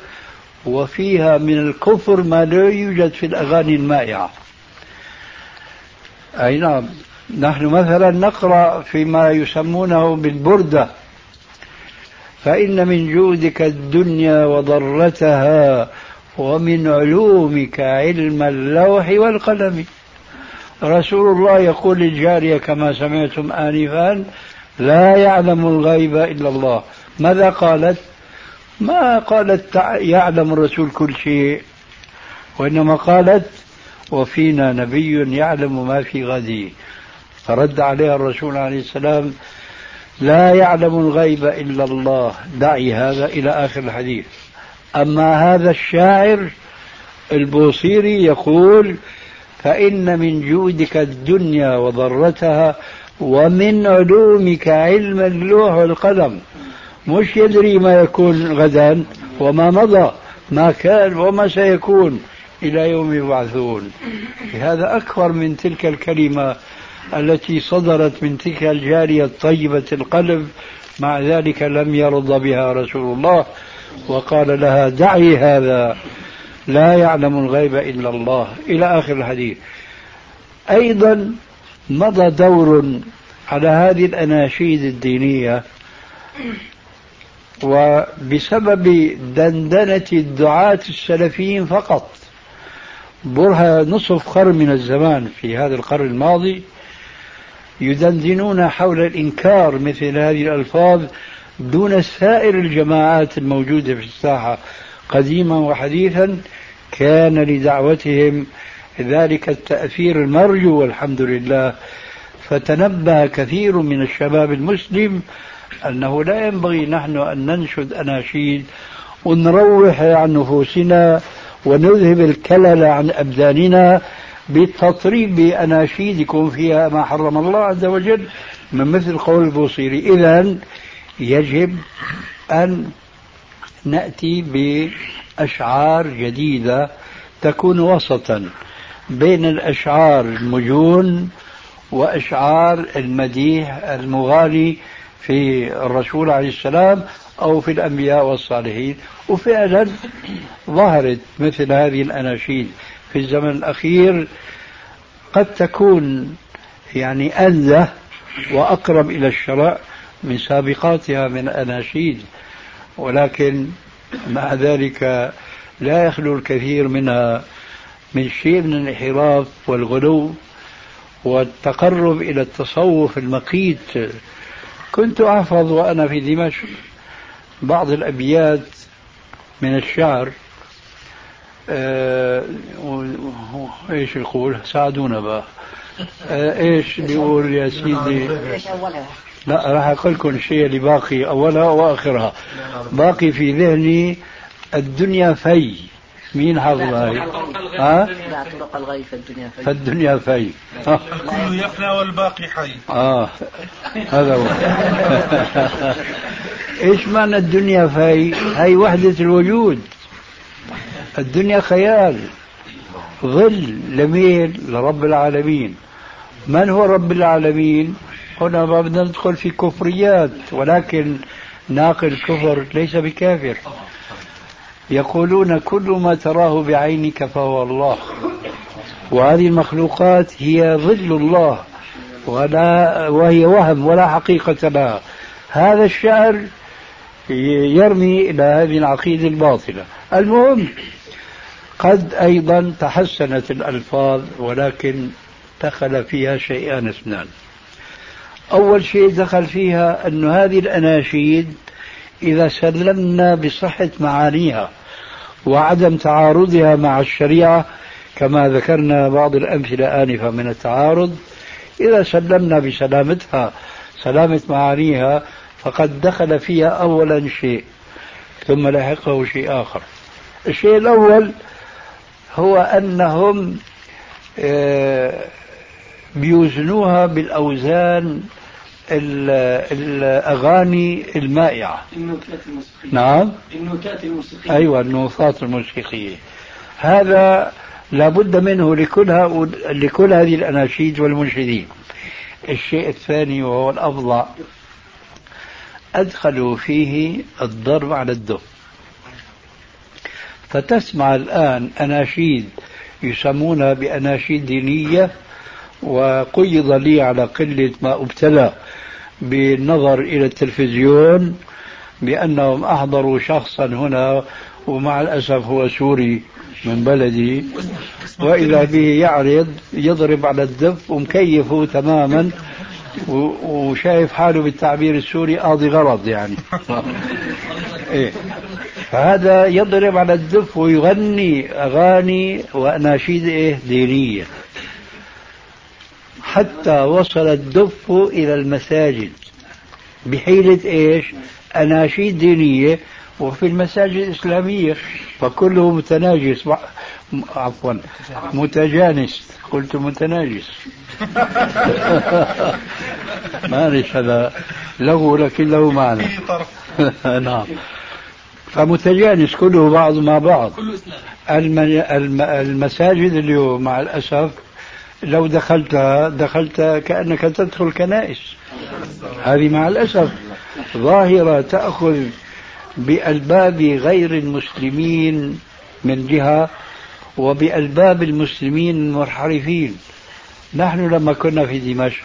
وفيها من الكفر ما لا يوجد في الأغاني المائعة. أي نعم نحن مثلا نقرأ فيما يسمونه بالبردة. فإن من جودك الدنيا وضرتها ومن علومك علم اللوح والقلم. رسول الله يقول للجارية كما سمعتم آنفا لا يعلم الغيب إلا الله. ماذا قالت؟ ما قالت يعلم الرسول كل شيء وإنما قالت وفينا نبي يعلم ما في غد فرد عليها الرسول عليه السلام لا يعلم الغيب إلا الله. دعي هذا إلى آخر الحديث. أما هذا الشاعر البوصيري يقول فإن من جودك الدنيا وضرتها ومن علومك علم اللوح والقلم. مش يدري ما يكون غدا وما مضى ما كان وما سيكون. إلى يوم يبعثون. هذا أكبر من تلك الكلمة التي صدرت من تلك الجارية الطيبة القلب مع ذلك لم يرضى بها رسول الله. وقال لها دعي هذا لا يعلم الغيب إلا الله. إلى آخر الحديث. أيضا مضى دور على هذه الأناشيد الدينية وبسبب دندنة الدعاة السلفيين فقط. برهة نصف قرن من الزمان في هذا القرن الماضي يدندنون حول الإنكار مثل هذه الألفاظ دون سائر الجماعات الموجودة في الساحة. قديما وحديثا كان لدعوتهم ذلك التأثير المرجو والحمد لله. فتنبه كثير من الشباب المسلم أنه لا ينبغي نحن أن ننشد أناشيد ونروح عن نفوسنا ونذهب الكلل عن أبداننا بالتطريب بأناشيد يكون فيها ما حرم الله عز وجل من مثل قول البوصيري. إذا يجب أن نأتي بأشعار جديدة تكون وسطا بين الأشعار المجون وأشعار المديح المغالي في الرسول عليه السلام أو في الأنبياء والصالحين. وفعلا ظهرت مثل هذه الأناشيد. في الزمن الأخير قد تكون يعني أنزة وأقرب إلى الشرع من سابقاتها من أناشيد ولكن مع ذلك لا يخلو الكثير منها من شيء من الانحراف والغلو والتقرب إلى التصوف المقيت. كنت أحفظ وأنا في دمشق بعض الأبيات من الشعر آه إيش يقول؟ ساعدونا بقى. آه إيش بيقول يا سيدي؟ لا راح أقول لكم الشيء اللي باقي اولها وآخرها. باقي في ذهني الدنيا في مين حافظ هاي؟ ها؟ لا طرق الغي فالدنيا في فالدنيا في الكل يفنى والباقي حي. آه. هذا هو. (laughs) إيش معنى الدنيا في؟ هي وحدة الوجود. الدنيا خيال ظل لمين؟ لرب العالمين من هو رب العالمين؟ هنا ما بدنا ندخل في كفريات ولكن ناقل كفر ليس بكافر يقولون كل ما تراه بعينك فهو الله وهذه المخلوقات هي ظل الله ولا وهي وهم ولا حقيقة لها هذا الشعر يرمي إلى هذه العقيدة الباطلة المهم قد أيضا تحسنت الألفاظ ولكن دخل فيها شيئان اثنان. أول شيء دخل فيها أن هذه الأناشيد إذا سلمنا بصحة معانيها وعدم تعارضها مع الشريعة كما ذكرنا بعض الأمثلة آنفة من التعارض إذا سلمنا بسلامتها سلامة معانيها فقد دخل فيها أولا شيء ثم لحقه شيء آخر. الشيء الأول هو أنهم آه، بيوزنوها بالأوزان الأغاني المائعة. النوتات الموسيقية. نعم. النوتات الموسيقية. أيوة النوتات الموسيقية. هذا لابد منه لكل لكل هذه الأناشيد والمنشدين. الشيء الثاني وهو الأفظع أدخلوا فيه الضرب على الدف فتسمع الآن أناشيد يسمونها بأناشيد دينية وقيض لي على قلة ما ابتلى بالنظر إلى التلفزيون بأنهم أحضروا شخصا هنا ومع الأسف هو سوري من بلدي. وإذا به يعرض يضرب على الدف ومكيفه تماما وشايف حاله بالتعبير السوري قاضي غرض يعني. (laughs) إيه. فهذا يضرب على الدف ويغني أغاني وأناشيد إيه؟ دينية. حتى وصل الدف إلى المساجد. بحيلة إيش؟ أناشيد دينية وفي المساجد الإسلامية. فكله متناجس. عفوا. متجانس. قلت متناجس. (laughs) معلش هذا له لكن له معنى. (laughs) نعم. فمتجانس كله بعض مع بعض. المساجد اليوم مع الأسف لو دخلتها دخلت كأنك تدخل كنائس هذه مع الأسف ظاهرة تأخذ بألباب غير المسلمين من جهة وبألباب المسلمين المنحرفين نحن لما كنا في دمشق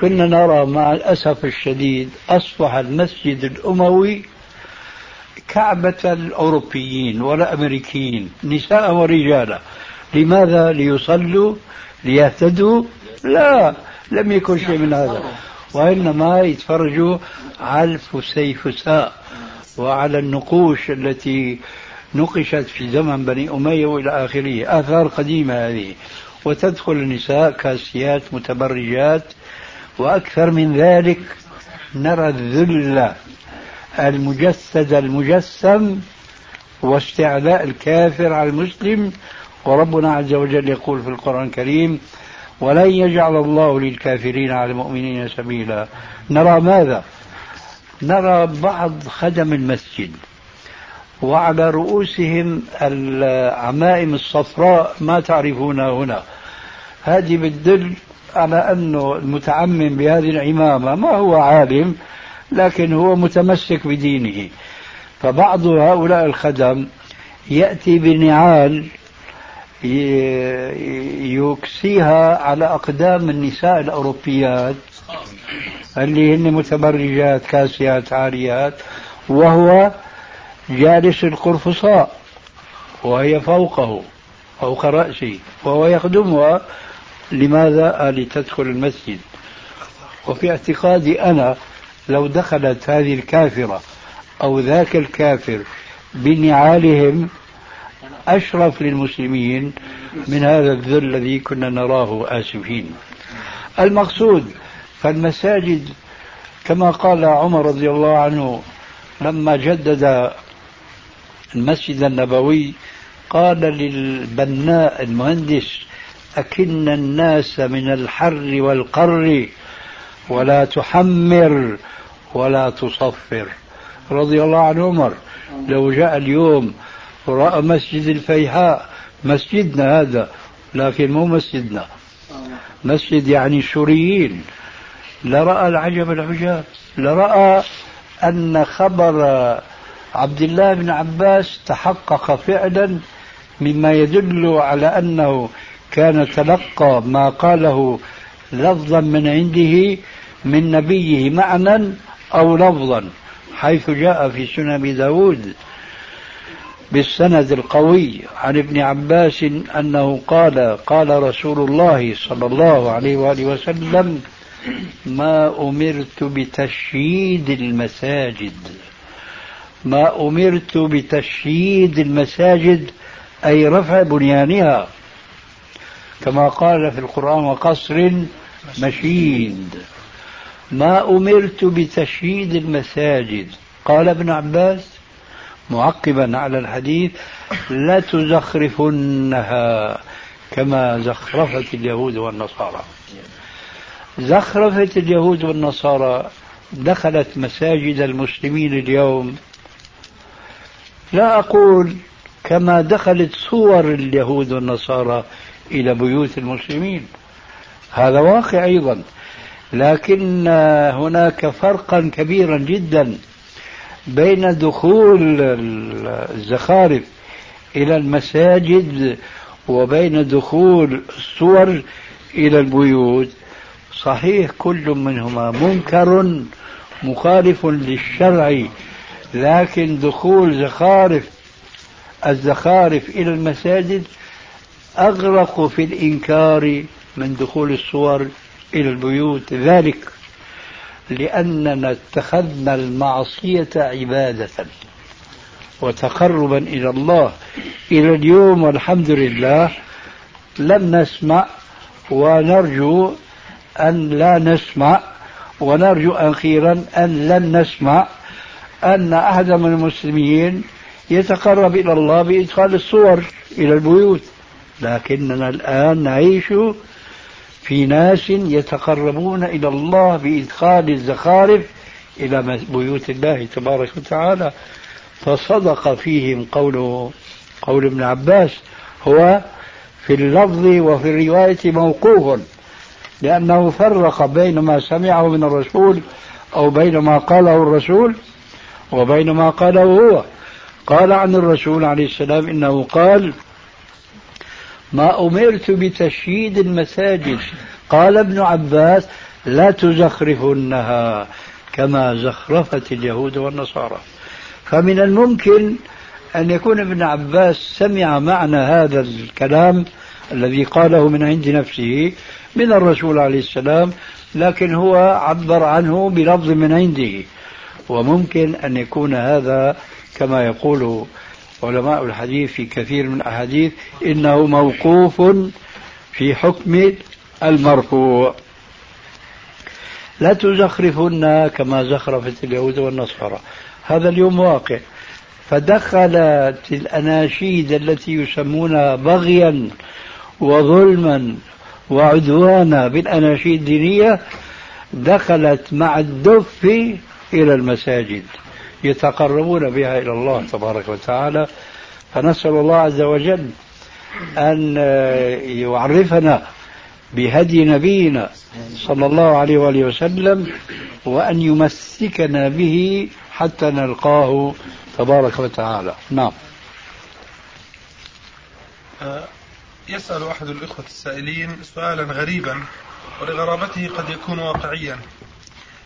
كنا نرى مع الأسف الشديد أصبح المسجد الأموي كعبة الأوروبيين والأمريكيين نساء ورجالا. لماذا ليصلوا؟ ليهتدوا؟ لا لم يكن شيء من هذا. وإنما يتفرجوا على الفسيفساء وعلى النقوش التي نقشت في زمن بني أمية وإلى آخره. آثار قديمة هذه. وتدخل النساء كاسيات متبرجات. وأكثر من ذلك نرى الذل المجسد المجسم واستعلاء الكافر على المسلم. وربنا عز وجل يقول في القرآن الكريم ولن يجعل الله للكافرين على المؤمنين سبيلا. نرى ماذا؟ نرى بعض خدم المسجد وعلى رؤوسهم العمائم الصفراء ما تعرفونها هنا. هذه بتدل على أنه المتعمم بهذه العمامة ما هو عالم لكن هو متمسك بدينه. فبعض هؤلاء الخدم يأتي بنعال يكسيها على أقدام النساء الأوروبيات اللي هن متبرجات كاسيات عاريات وهو جالس القرفصاء وهي فوقه فوق رأسه وهو يخدمها. لماذا؟ لتدخل المسجد. وفي اعتقادي أنا لو دخلت هذه الكافرة أو ذاك الكافر بنعالهم أشرف للمسلمين من هذا الذل الذي كنا نراه آسفين. المقصود فالمساجد كما قال عمر رضي الله عنه لما جدد المسجد النبوي قال للبناء المهندس أكن الناس من الحر والقر ولا تحمر ولا تصفر. رضي الله عن عمر لو جاء اليوم ورأى مسجد الفيحاء مسجدنا هذا لكن مو مسجدنا. مسجد يعني السوريين لرأى العجب العجاب. لرأى أن خبر عبد الله بن عباس تحقق فعلا مما يدل على أنه كان تلقى ما قاله لفظا من عنده من نبيه معنى أو لفظا حيث جاء في سنن داود بالسند القوي عن ابن عباس أنه قال قال رسول الله صلى الله عليه وآله وسلم ما أمرت بتشييد المساجد. ما أمرت بتشييد المساجد أي رفع بنيانها. كما قال في القرآن وقصر مشيد. ما أمرت بتشييد المساجد. قال ابن عباس معقبا على الحديث لا تزخرفنها كما زخرفت اليهود والنصارى. زخرفت اليهود والنصارى دخلت مساجد المسلمين اليوم. لا أقول كما دخلت صور اليهود والنصارى إلى بيوت المسلمين. هذا واقع أيضا. لكن هناك فرقا كبيرا جدا بين دخول الزخارف إلى المساجد وبين دخول الصور إلى البيوت. صحيح كل منهما منكر مخالف للشرع لكن دخول زخارف الزخارف إلى المساجد أغرق في الإنكار من دخول الصور إلى البيوت ذلك لأننا اتخذنا المعصية عبادة وتقربا إلى الله. إلى اليوم والحمد لله لم نسمع ونرجو أن لا نسمع ونرجو أخيرا أن لن نسمع أن أحد من المسلمين يتقرب إلى الله بإدخال الصور إلى البيوت. لكننا الآن نعيش في ناس يتقربون إلى الله بإدخال الزخارف إلى بيوت الله تبارك وتعالى. فصدق فيهم قوله قول ابن عباس هو في اللفظ وفي الرواية موقوف لأنه فرق بين ما سمعه من الرسول أو بين ما قاله الرسول وبين ما قاله هو. قال عن الرسول عليه السلام إنه قال ما أمرت بتشييد المساجد. قال ابن عباس لا تزخرفنها كما زخرفت اليهود والنصارى. فمن الممكن أن يكون ابن عباس سمع معنى هذا الكلام الذي قاله من عند نفسه من الرسول عليه السلام لكن هو عبر عنه بلفظ من عنده. وممكن أن يكون هذا كما يقول علماء الحديث في كثير من الأحاديث إنه موقوف في حكم المرفوع. لا تزخرفن كما زخرفت اليهود والنصارى. هذا اليوم واقع. فدخلت الأناشيد التي يسمونها بغيا وظلما وعدوانا بالأناشيد الدينية دخلت مع الدف إلى المساجد. يتقربون بها إلى الله تبارك وتعالى. فنسأل الله عز وجل أن يعرفنا بهدي نبينا صلى الله عليه وآله وسلم وأن يمسكنا به حتى نلقاه تبارك وتعالى. نعم. يسأل أحد الإخوة السائلين سؤالا غريبا ولغرابته قد يكون واقعيا.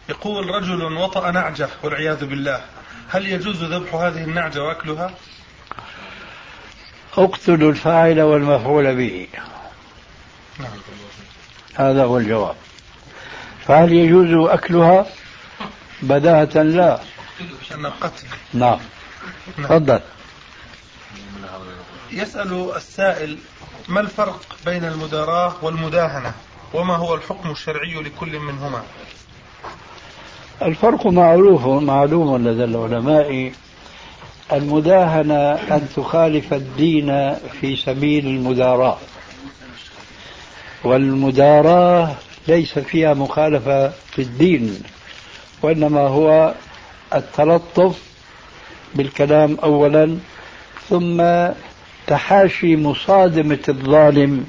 يقول رجل وطأ نعجة والعياذ بالله. هل يجوز ذبح هذه النعجة وأكلها؟ اقتلوا الفاعل والمفعول به. نعم. هذا هو الجواب. فهل يجوز أكلها؟ بداهة لا. قتل نعم. تفضل. يسأل السائل ما الفرق بين المداراة والمداهنة؟ وما هو الحكم الشرعي لكل منهما؟ الفرق معروف معلوم لدى العلماء المداهنة أن تخالف الدين في سبيل المداراة. والمداراة ليس فيها مخالفة في الدين وإنما هو التلطف بالكلام أولا ثم تحاشي مصادمة الظالم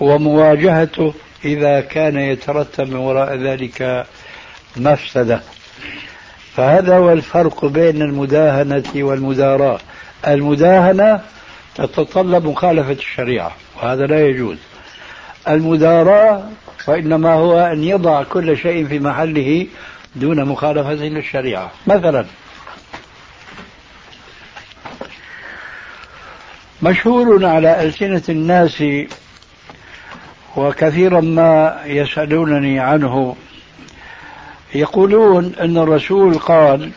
ومواجهته إذا كان يترتب من وراء ذلك مفسدة. فهذا هو الفرق بين المداهنة والمداراة المداهنة تتطلب مخالفة الشريعة وهذا لا يجوز. المداراة وإنما هو أن يضع كل شيء في محله دون مخالفة للشريعة. مثلا مشهور على ألسنة الناس وكثيرا ما يسألونني عنه يقولون أن الرسول قال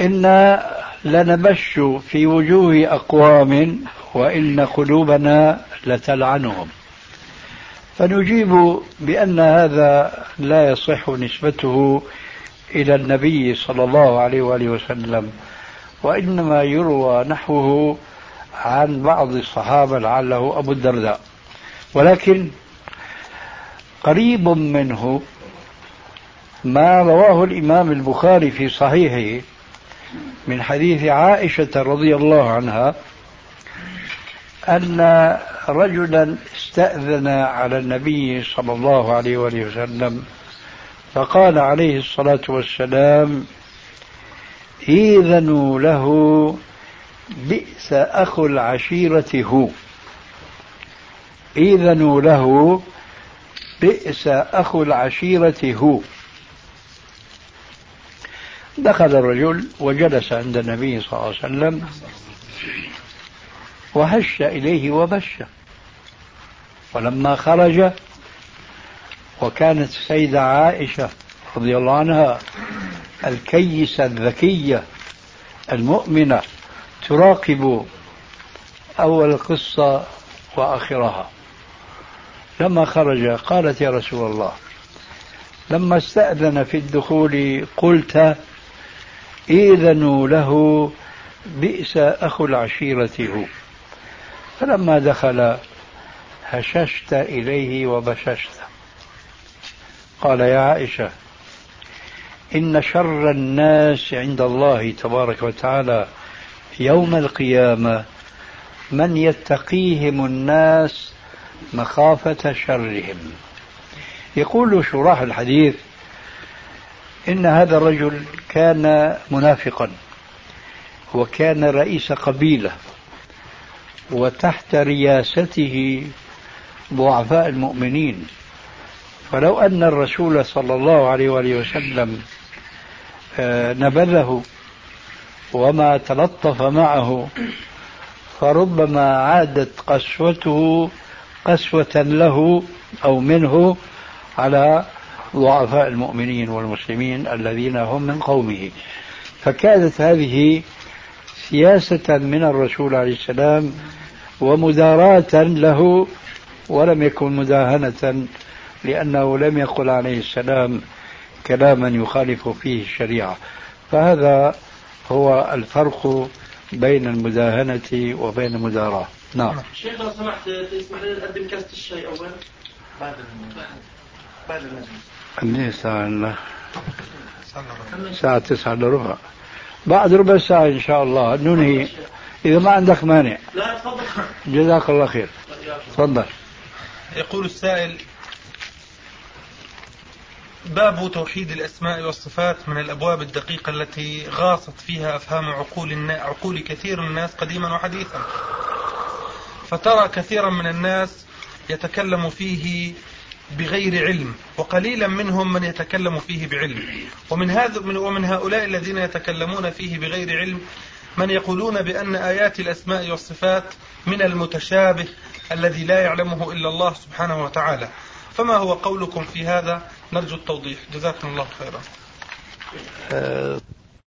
إنا لنبش في وجوه أقوام وإن قلوبنا لتلعنهم. فنجيب بأن هذا لا يصح نسبته إلى النبي صلى الله عليه وآله وسلم وإنما يروى نحوه عن بعض الصحابة لعله أبو الدرداء. ولكن قريب منه ما رواه الإمام البخاري في صحيحه من حديث عائشة رضي الله عنها أن رجلا استأذن على النبي صلى الله عليه وآله وسلم فقال عليه الصلاة والسلام إذنوا له بئس أخو العشيرة هو. إذنوا له بئس أخو العشيرة هو. دخل الرجل وجلس عند النبي صلى الله عليه وسلم وهش إليه وبش. ولما خرج وكانت السيدة عائشة رضي الله عنها الكيسة الذكية المؤمنة تراقب أول القصة وآخرها. لما خرج قالت يا رسول الله لما استأذن في الدخول قلت إذنوا له بئس أخو العشيرة هو. فلما دخل هششت إليه وبششت. قال يا عائشة إن شر الناس عند الله تبارك وتعالى يوم القيامة من يتقيهم الناس مخافة شرهم. يقول شراح الحديث إن هذا الرجل كان منافقا وكان رئيس قبيلة وتحت رياسته ضعفاء المؤمنين. فلو أن الرسول صلى الله عليه وآله وسلم آه، نبذه وما تلطف معه فربما عادت قسوته قسوة له أو منه على ضعفاء المؤمنين والمسلمين الذين هم من قومه. فكانت هذه سياسة من الرسول عليه السلام ومداراة له ولم يكن مداهنة لأنه لم يقل عليه السلام كلاما يخالف فيه الشريعة. فهذا هو الفرق بين المداهنة وبين المداراة. نعم. شيخ لو سمحت تسمح لي نقدم كاسة الشاي أول بعد بعد المجلس. الساعة الساعة تسعة إلا ربع. بعد ربع ساعة إن شاء الله. ننهي. إذا ما عندك مانع. لا تفضل. جزاك الله خير. تفضل. يقول السائل باب توحيد الأسماء والصفات من الأبواب الدقيقة التي غاصت فيها أفهام عقول عقول كثير من الناس قديما وحديثا. فترى كثيرا من الناس يتكلم فيه بغير علم وقليلا منهم من يتكلم فيه بعلم. ومن هذا ومن هؤلاء الذين يتكلمون فيه بغير علم من يقولون بأن آيات الأسماء والصفات من المتشابه الذي لا يعلمه إلا الله سبحانه وتعالى. فما هو قولكم في هذا؟ نرجو التوضيح. جزاكم الله خيرا. آه،